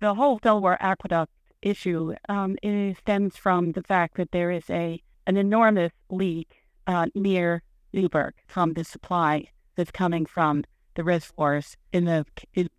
the whole Delaware Aqueduct issue um, stems from the fact that there is a an enormous leak uh, near Newburgh from the supply that's coming from the reservoirs in the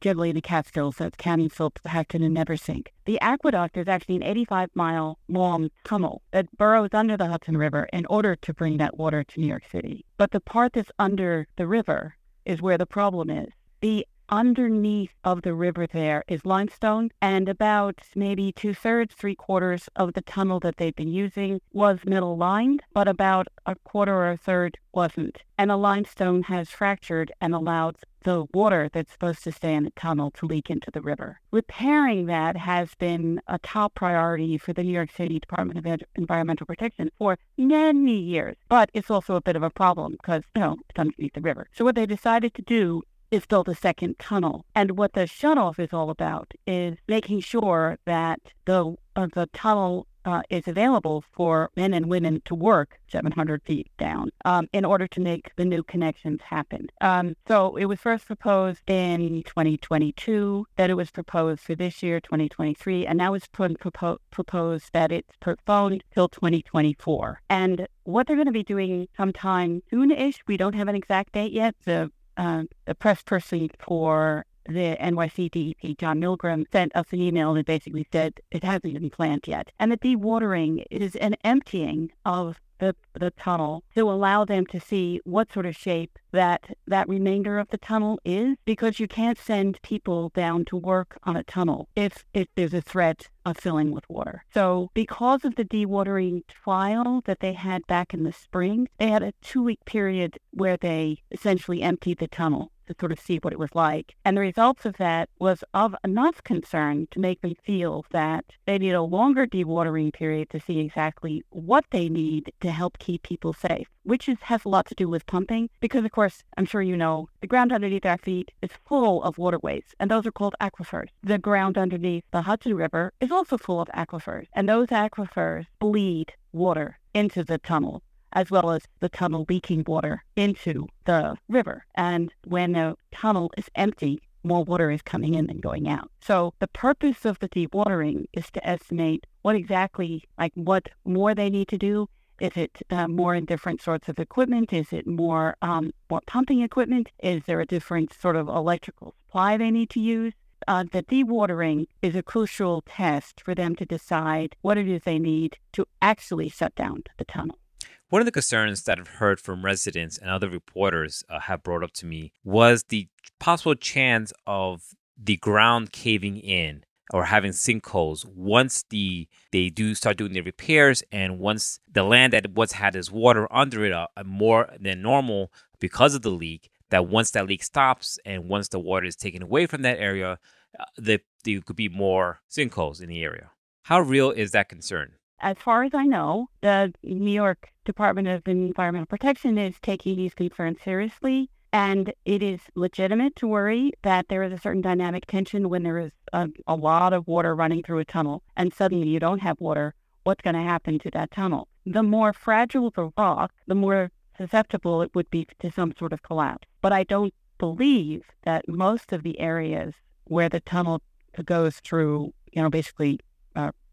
generally the Catskills, that's Cannon, Phillips, Pepacton, and Neversink. The aqueduct is actually an 85 mile long tunnel that burrows under the Hudson River in order to bring that water to New York City. But the part that's under the river is where the problem is. The underneath of the river there is limestone, and about maybe two thirds, three quarters of the tunnel that they've been using was metal lined, but about a quarter or a third wasn't. And the limestone has fractured and allowed the water that's supposed to stay in the tunnel to leak into the river. Repairing that has been a top priority for the New York City Department of Environmental Protection for many years, but it's also a bit of a problem because, you know, it's underneath the river. So what they decided to do is built a second tunnel. And what the shutoff is all about is making sure that the uh, the tunnel uh, is available for men and women to work 700 feet down um, in order to make the new connections happen. Um, so it was first proposed in 2022, that it was proposed for this year, 2023, and now it's propo- proposed that it's postponed till 2024. And what they're going to be doing sometime soon-ish, we don't have an exact date yet. The uh, the press person for the NYC DEP, John Milgram, sent us an email and basically said it hasn't been planned yet. And the dewatering is an emptying of the, the tunnel to allow them to see what sort of shape that that remainder of the tunnel is because you can't send people down to work on a tunnel if if there's a threat of filling with water. So because of the dewatering trial that they had back in the spring, they had a two week period where they essentially emptied the tunnel to sort of see what it was like. And the results of that was of enough concern to make them feel that they need a longer dewatering period to see exactly what they need to help keep people safe, which is, has a lot to do with pumping. Because, of course, I'm sure you know, the ground underneath our feet is full of waterways, and those are called aquifers. The ground underneath the Hudson River is also full of aquifers, and those aquifers bleed water into the tunnel as well as the tunnel leaking water into the river. And when a tunnel is empty, more water is coming in than going out. So the purpose of the dewatering is to estimate what exactly, like what more they need to do. Is it uh, more in different sorts of equipment? Is it more um, more pumping equipment? Is there a different sort of electrical supply they need to use? Uh, the dewatering is a crucial test for them to decide what it is they need to actually shut down the tunnel. One of the concerns that I've heard from residents and other reporters uh, have brought up to me was the possible chance of the ground caving in or having sinkholes once the they do start doing the repairs and once the land that once had this water under it uh, more than normal because of the leak that once that leak stops and once the water is taken away from that area uh, there could be more sinkholes in the area. How real is that concern as far as I know, the New York Department of Environmental Protection is taking these concerns seriously. And it is legitimate to worry that there is a certain dynamic tension when there is a, a lot of water running through a tunnel and suddenly you don't have water. What's going to happen to that tunnel? The more fragile the rock, the more susceptible it would be to some sort of collapse. But I don't believe that most of the areas where the tunnel goes through, you know, basically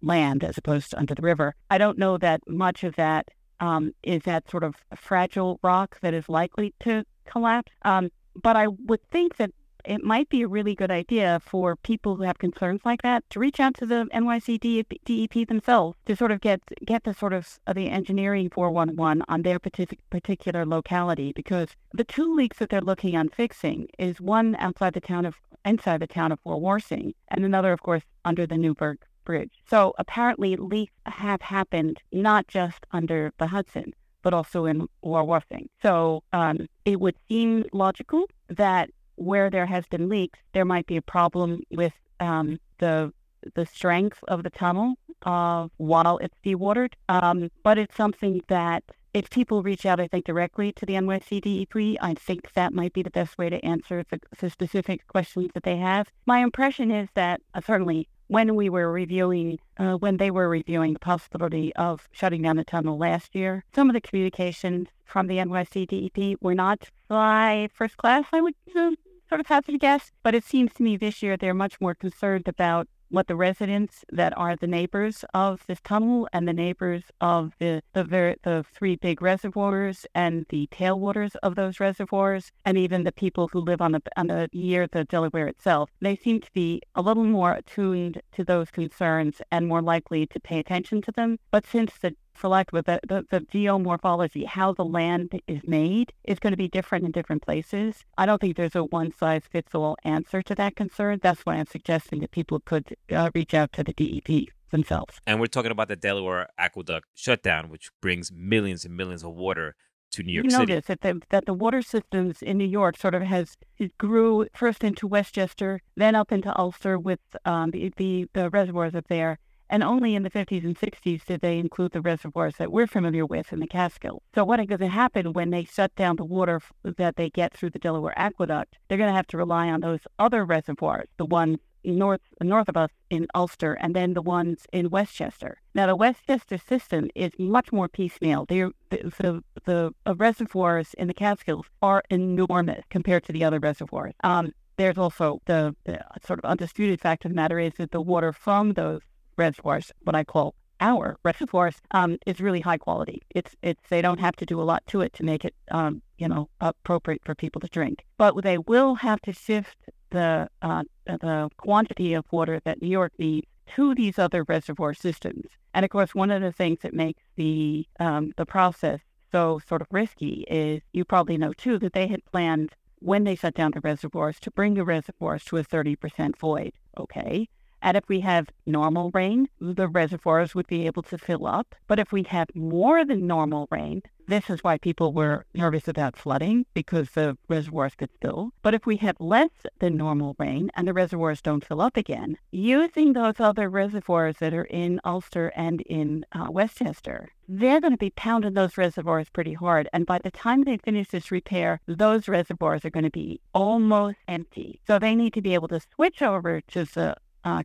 land as opposed to under the river. I don't know that much of that um, is that sort of fragile rock that is likely to collapse. Um, but I would think that it might be a really good idea for people who have concerns like that to reach out to the NYC DEP themselves to sort of get get the sort of uh, the engineering 411 on their particular locality because the two leaks that they're looking on fixing is one outside the town of inside the town of Fort Washington and another, of course, under the Newburgh Bridge. So apparently leaks have happened not just under the Hudson, but also in Wawarsing. So um, it would seem logical that where there has been leaks, there might be a problem with um, the the strength of the tunnel uh, while it's dewatered. Um, but it's something that if people reach out, I think, directly to the NYC DEP, I think that might be the best way to answer the, the specific questions that they have. My impression is that uh, certainly when we were reviewing, uh, when they were reviewing the possibility of shutting down the tunnel last year, some of the communications from the NYC DEP were not fly first class, I would uh, sort of hazard a guess. But it seems to me this year they're much more concerned about what the residents that are the neighbors of this tunnel and the neighbors of the the, ver- the three big reservoirs and the tailwaters of those reservoirs, and even the people who live on the on the near the Delaware itself, they seem to be a little more attuned to those concerns and more likely to pay attention to them. But since the select with the, the, the, geomorphology, how the land is made, is going to be different in different places. I don't think there's a one size fits all answer to that concern. That's why I'm suggesting that people could uh, reach out to the DEP themselves. And we're talking about the Delaware Aqueduct shutdown, which brings millions and millions of water to New York you City. notice that the, that the water systems in New York sort of has it grew first into Westchester, then up into Ulster with um, the, the, the reservoirs up there, and only in the 50s and 60s did they include the reservoirs that we're familiar with in the Catskills. So what is going to happen when they shut down the water that they get through the Delaware Aqueduct? They're going to have to rely on those other reservoirs, the ones north north of us in Ulster, and then the ones in Westchester. Now, the Westchester system is much more piecemeal. the, the, the reservoirs in the Catskills are enormous compared to the other reservoirs. Um, there's also the, the, sort of undisputed fact of the matter is that the water from those reservoirs, what I call our reservoirs, um, is really high quality. It's it's they don't have to do a lot to it to make it um, you know appropriate for people to drink. But they will have to shift the uh, the quantity of water that New York needs to these other reservoir systems. And of course, one of the things that makes the um, the process so sort of risky is you probably know too that they had planned when they shut down the reservoirs to bring the reservoirs to a 30% void. Okay. And if we have normal rain, the reservoirs would be able to fill up. But if we have more than normal rain, this is why people were nervous about flooding because the reservoirs could fill. But if we have less than normal rain and the reservoirs don't fill up again, using those other reservoirs that are in Ulster and in uh, Westchester, they're going to be pounding those reservoirs pretty hard. And by the time they finish this repair, those reservoirs are going to be almost empty. So they need to be able to switch over to the uh,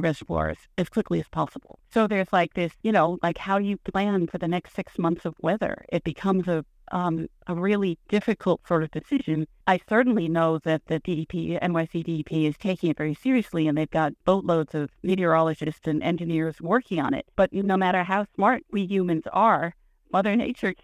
reservoirs as quickly as possible. So there's like this, you know, like how you plan for the next six months of weather? It becomes a um, a really difficult sort of decision. I certainly know that the DEP, NYC DEP, is taking it very seriously, and they've got boatloads of meteorologists and engineers working on it. But no matter how smart we humans are, Mother Nature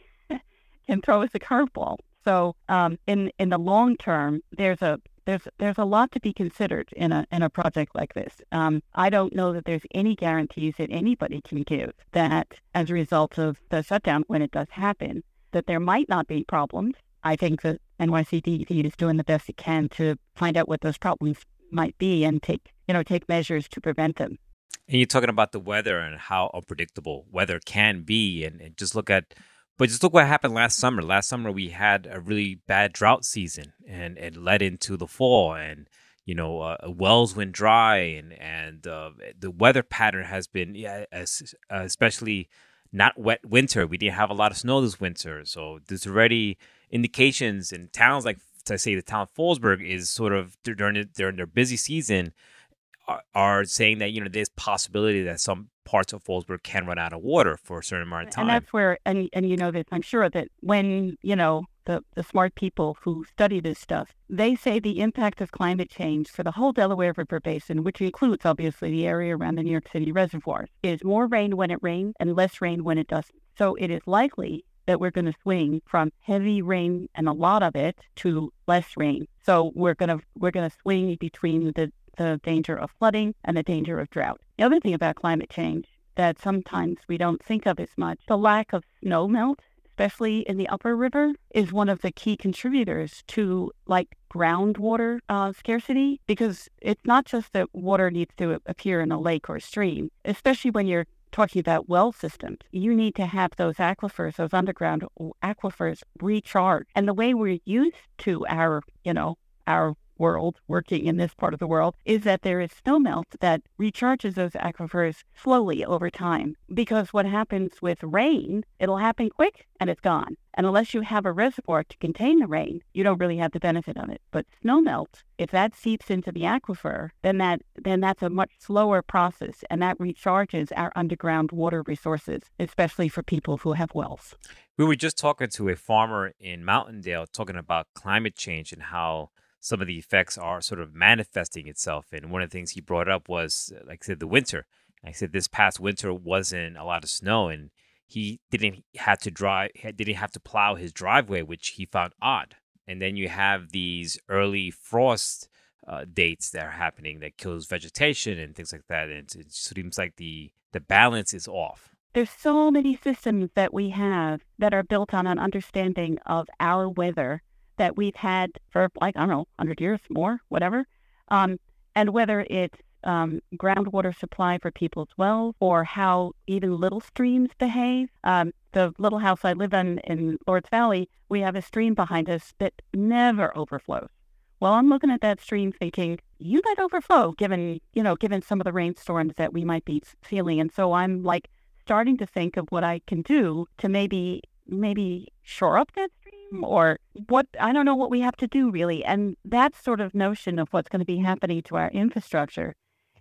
can throw us a curveball. So um, in in the long term, there's a there's there's a lot to be considered in a in a project like this. Um, I don't know that there's any guarantees that anybody can give that as a result of the shutdown when it does happen, that there might not be problems. I think that NYCDC is doing the best it can to find out what those problems might be and take you know take measures to prevent them. And you're talking about the weather and how unpredictable weather can be, and, and just look at but just look what happened last summer. Last summer we had a really bad drought season, and it led into the fall, and you know uh, wells went dry, and and uh, the weather pattern has been, yeah, especially not wet winter. We didn't have a lot of snow this winter, so there's already indications in towns like to say the town of Fallsburg is sort of during during their busy season are, are saying that you know there's possibility that some parts of Fallsburg can run out of water for a certain amount of time. And that's where, and and you know that I'm sure that when you know the the smart people who study this stuff, they say the impact of climate change for the whole Delaware River Basin, which includes obviously the area around the New York City reservoirs, is more rain when it rains and less rain when it doesn't. So it is likely that we're going to swing from heavy rain and a lot of it to less rain. So we're going to we're going to swing between the the danger of flooding and the danger of drought. The other thing about climate change that sometimes we don't think of as much, the lack of snow melt, especially in the upper river, is one of the key contributors to like groundwater uh, scarcity because it's not just that water needs to appear in a lake or a stream, especially when you're talking about well systems, you need to have those aquifers, those underground aquifers recharge. And the way we're used to our, you know, our world, working in this part of the world, is that there is snowmelt that recharges those aquifers slowly over time. Because what happens with rain, it'll happen quick and it's gone. And unless you have a reservoir to contain the rain, you don't really have the benefit of it. But snowmelt, if that seeps into the aquifer, then that then that's a much slower process and that recharges our underground water resources, especially for people who have wells. We were just talking to a farmer in Mountaindale talking about climate change and how some of the effects are sort of manifesting itself. And one of the things he brought up was, uh, like I said, the winter. I said this past winter wasn't a lot of snow, and he didn't have to drive, didn't have to plow his driveway, which he found odd. And then you have these early frost uh, dates that are happening that kills vegetation and things like that. And it seems like the the balance is off. There's so many systems that we have that are built on an understanding of our weather that we've had for like I don't know, hundred years more, whatever. Um, and whether it's um, groundwater supply for people's wells or how even little streams behave. Um, the little house I live in in Lords Valley, we have a stream behind us that never overflows. Well, I'm looking at that stream thinking, you might overflow given, you know, given some of the rainstorms that we might be feeling. And so I'm like starting to think of what I can do to maybe, maybe shore up that stream or what, I don't know what we have to do really. And that sort of notion of what's going to be happening to our infrastructure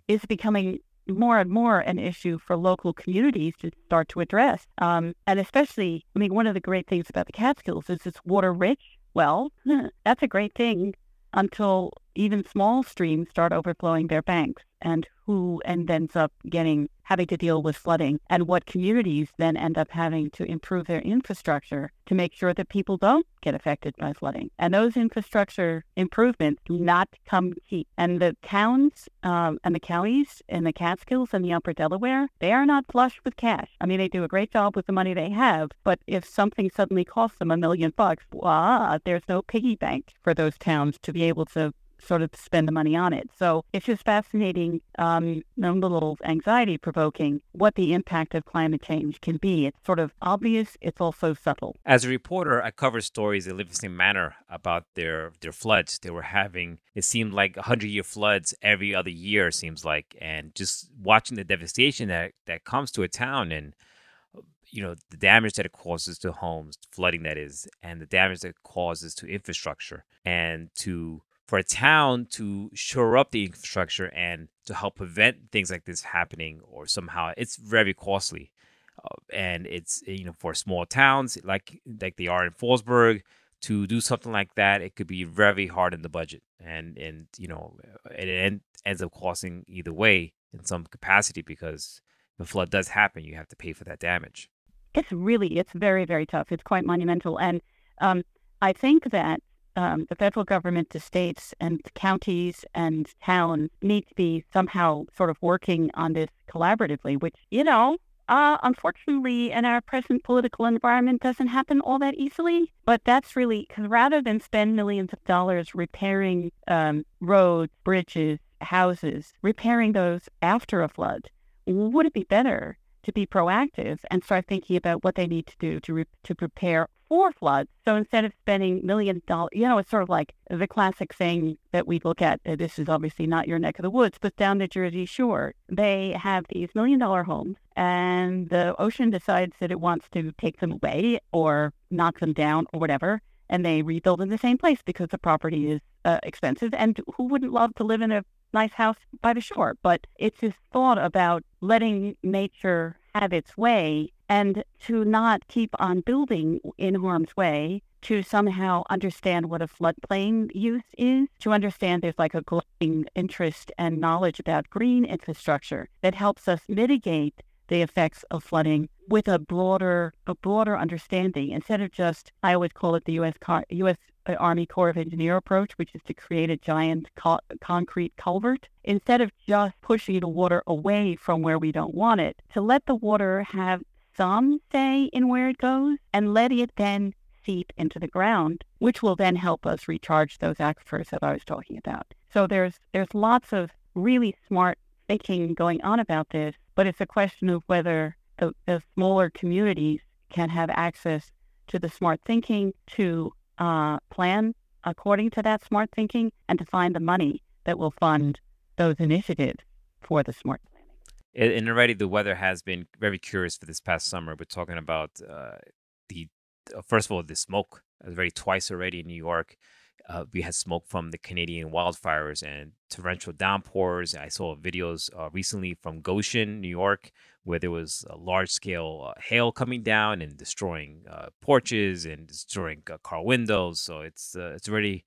is becoming more and more an issue for local communities to start to address. Um, and especially, I mean, one of the great things about the Catskills is it's water rich. Well, that's a great thing until even small streams start overflowing their banks and who and ends up getting having to deal with flooding and what communities then end up having to improve their infrastructure to make sure that people don't get affected by flooding. And those infrastructure improvements do not come cheap. And the towns um, and the counties in the Catskills and the Upper Delaware, they are not flush with cash. I mean, they do a great job with the money they have, but if something suddenly costs them a million bucks, well, there's no piggy bank for those towns to be able to sort of spend the money on it. So it's just fascinating, um, a little anxiety provoking what the impact of climate change can be. It's sort of obvious, it's also subtle. As a reporter, I covered stories in Livingston Manor about their, their floods they were having. It seemed like 100 year floods every other year, seems like. And just watching the devastation that, that comes to a town and you know the damage that it causes to homes flooding that is and the damage that it causes to infrastructure and to for a town to shore up the infrastructure and to help prevent things like this happening or somehow it's very costly. Uh, and it's you know for small towns like like they are in Fallsburg to do something like that it could be very hard in the budget. And and you know it end, ends up costing either way in some capacity because a flood does happen you have to pay for that damage. It's really it's very very tough. It's quite monumental. And um, i think that um, the federal government, the states and counties and towns need to be somehow sort of working on this collaboratively, which, you know, uh, unfortunately, in our present political environment, doesn't happen all that easily. But that's really because rather than spend millions of dollars repairing um, roads, bridges, houses, repairing those after a flood, would it be better to be proactive and start thinking about what they need to do to re- to prepare for floods. So instead of spending millions of dollars, you know, it's sort of like the classic thing that we look at. Uh, this is obviously not your neck of the woods, but down the Jersey Shore, they have these million dollar homes, and the ocean decides that it wants to take them away or knock them down or whatever, and they rebuild in the same place because the property is uh, expensive. And who wouldn't love to live in a nice house by the shore? But it's this thought about letting nature have its way and to not keep on building in harm's way to somehow understand what a floodplain use is, to understand there's like a growing interest and knowledge about green infrastructure that helps us mitigate the effects of flooding with a broader a broader understanding instead of just I always call it the U.S. U.S. Uh, Army Corps of Engineer approach, which is to create a giant co- concrete culvert instead of just pushing the water away from where we don't want it. To let the water have some say in where it goes and let it then seep into the ground, which will then help us recharge those aquifers that I was talking about. So there's there's lots of really smart thinking going on about this, but it's a question of whether the, the smaller communities can have access to the smart thinking to uh, plan according to that smart thinking and to find the money that will fund those initiatives for the smart and already the weather has been very curious for this past summer. We're talking about uh, the uh, first of all the smoke. Already twice already in New York. Uh, we had smoke from the Canadian wildfires and torrential downpours. I saw videos uh, recently from Goshen, New York, where there was a large scale uh, hail coming down and destroying uh, porches and destroying car windows. So it's it's already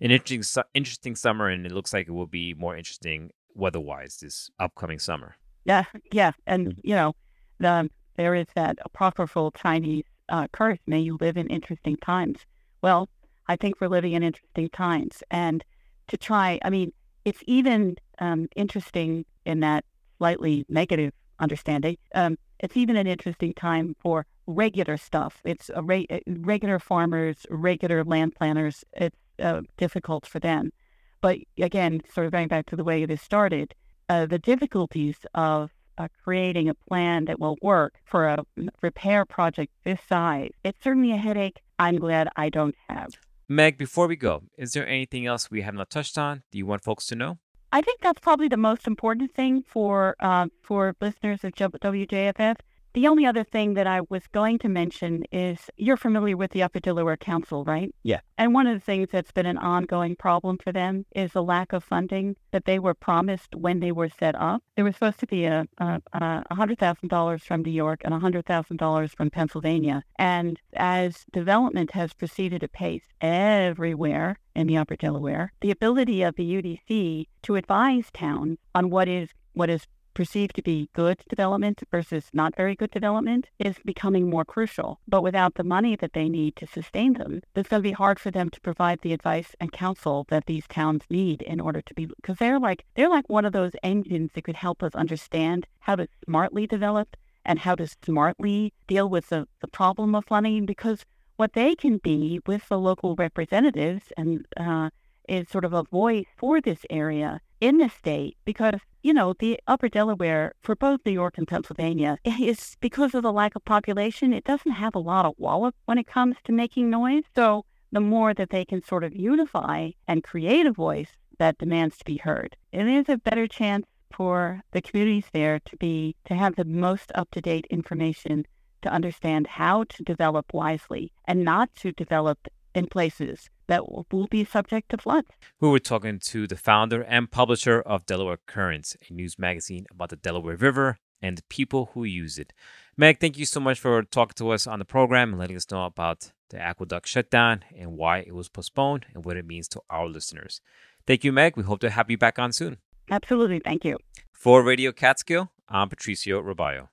an interesting su- interesting summer, and it looks like it will be more interesting weather-wise this upcoming summer. Yeah, yeah, and you know, the, there is that apocryphal Chinese uh, curse: "May you live in interesting times." Well, I think we're living in interesting times, and to try, I mean, it's even um, interesting in that slightly negative understanding. Um, it's even an interesting time for regular stuff. It's re- uh, regular farmers, regular land planners. It's uh, difficult for them. But again, sort of going back to the way it is started, uh, the difficulties of uh, creating a plan that will work for a repair project this size, it's certainly a headache I'm glad I don't have. Meg, before we go, is there anything else we have not touched on? Do you want folks to know? I think that's probably the most important thing for uh, for listeners of WJFF. The only other thing that I was going to mention is you're familiar with the Upper Delaware Council, right? Yeah. And one of the things that's been an ongoing problem for them is the lack of funding that they were promised when they were set up. There was supposed to be a, a, a $100,000 from New York and $100,000 from Pennsylvania. And as development has proceeded apace everywhere in the Upper Delaware, the ability of the UDC to advise towns on what is what is perceived to be good development versus not very good development is becoming more crucial. But without the money that they need to sustain them, it's going to be hard for them to provide the advice and counsel that these towns need in order to be because they're like they're like one of those engines that could help us understand how to smartly develop and how to smartly deal with the, the problem of flooding because what they can be with the local representatives and uh, is sort of a voice for this area in the state because, you know, the upper Delaware for both New York and Pennsylvania is because of the lack of population, it doesn't have a lot of wallop when it comes to making noise. So the more that they can sort of unify and create a voice that demands to be heard, it is a better chance for the communities there to be to have the most up to date information to understand how to develop wisely and not to develop in places that will, will be subject to floods. We were talking to the founder and publisher of Delaware Currents, a news magazine about the Delaware River and the people who use it. Meg, thank you so much for talking to us on the program and letting us know about the aqueduct shutdown and why it was postponed and what it means to our listeners. Thank you, Meg. We hope to have you back on soon. Absolutely. Thank you. For Radio Catskill, I'm Patricio Robayo.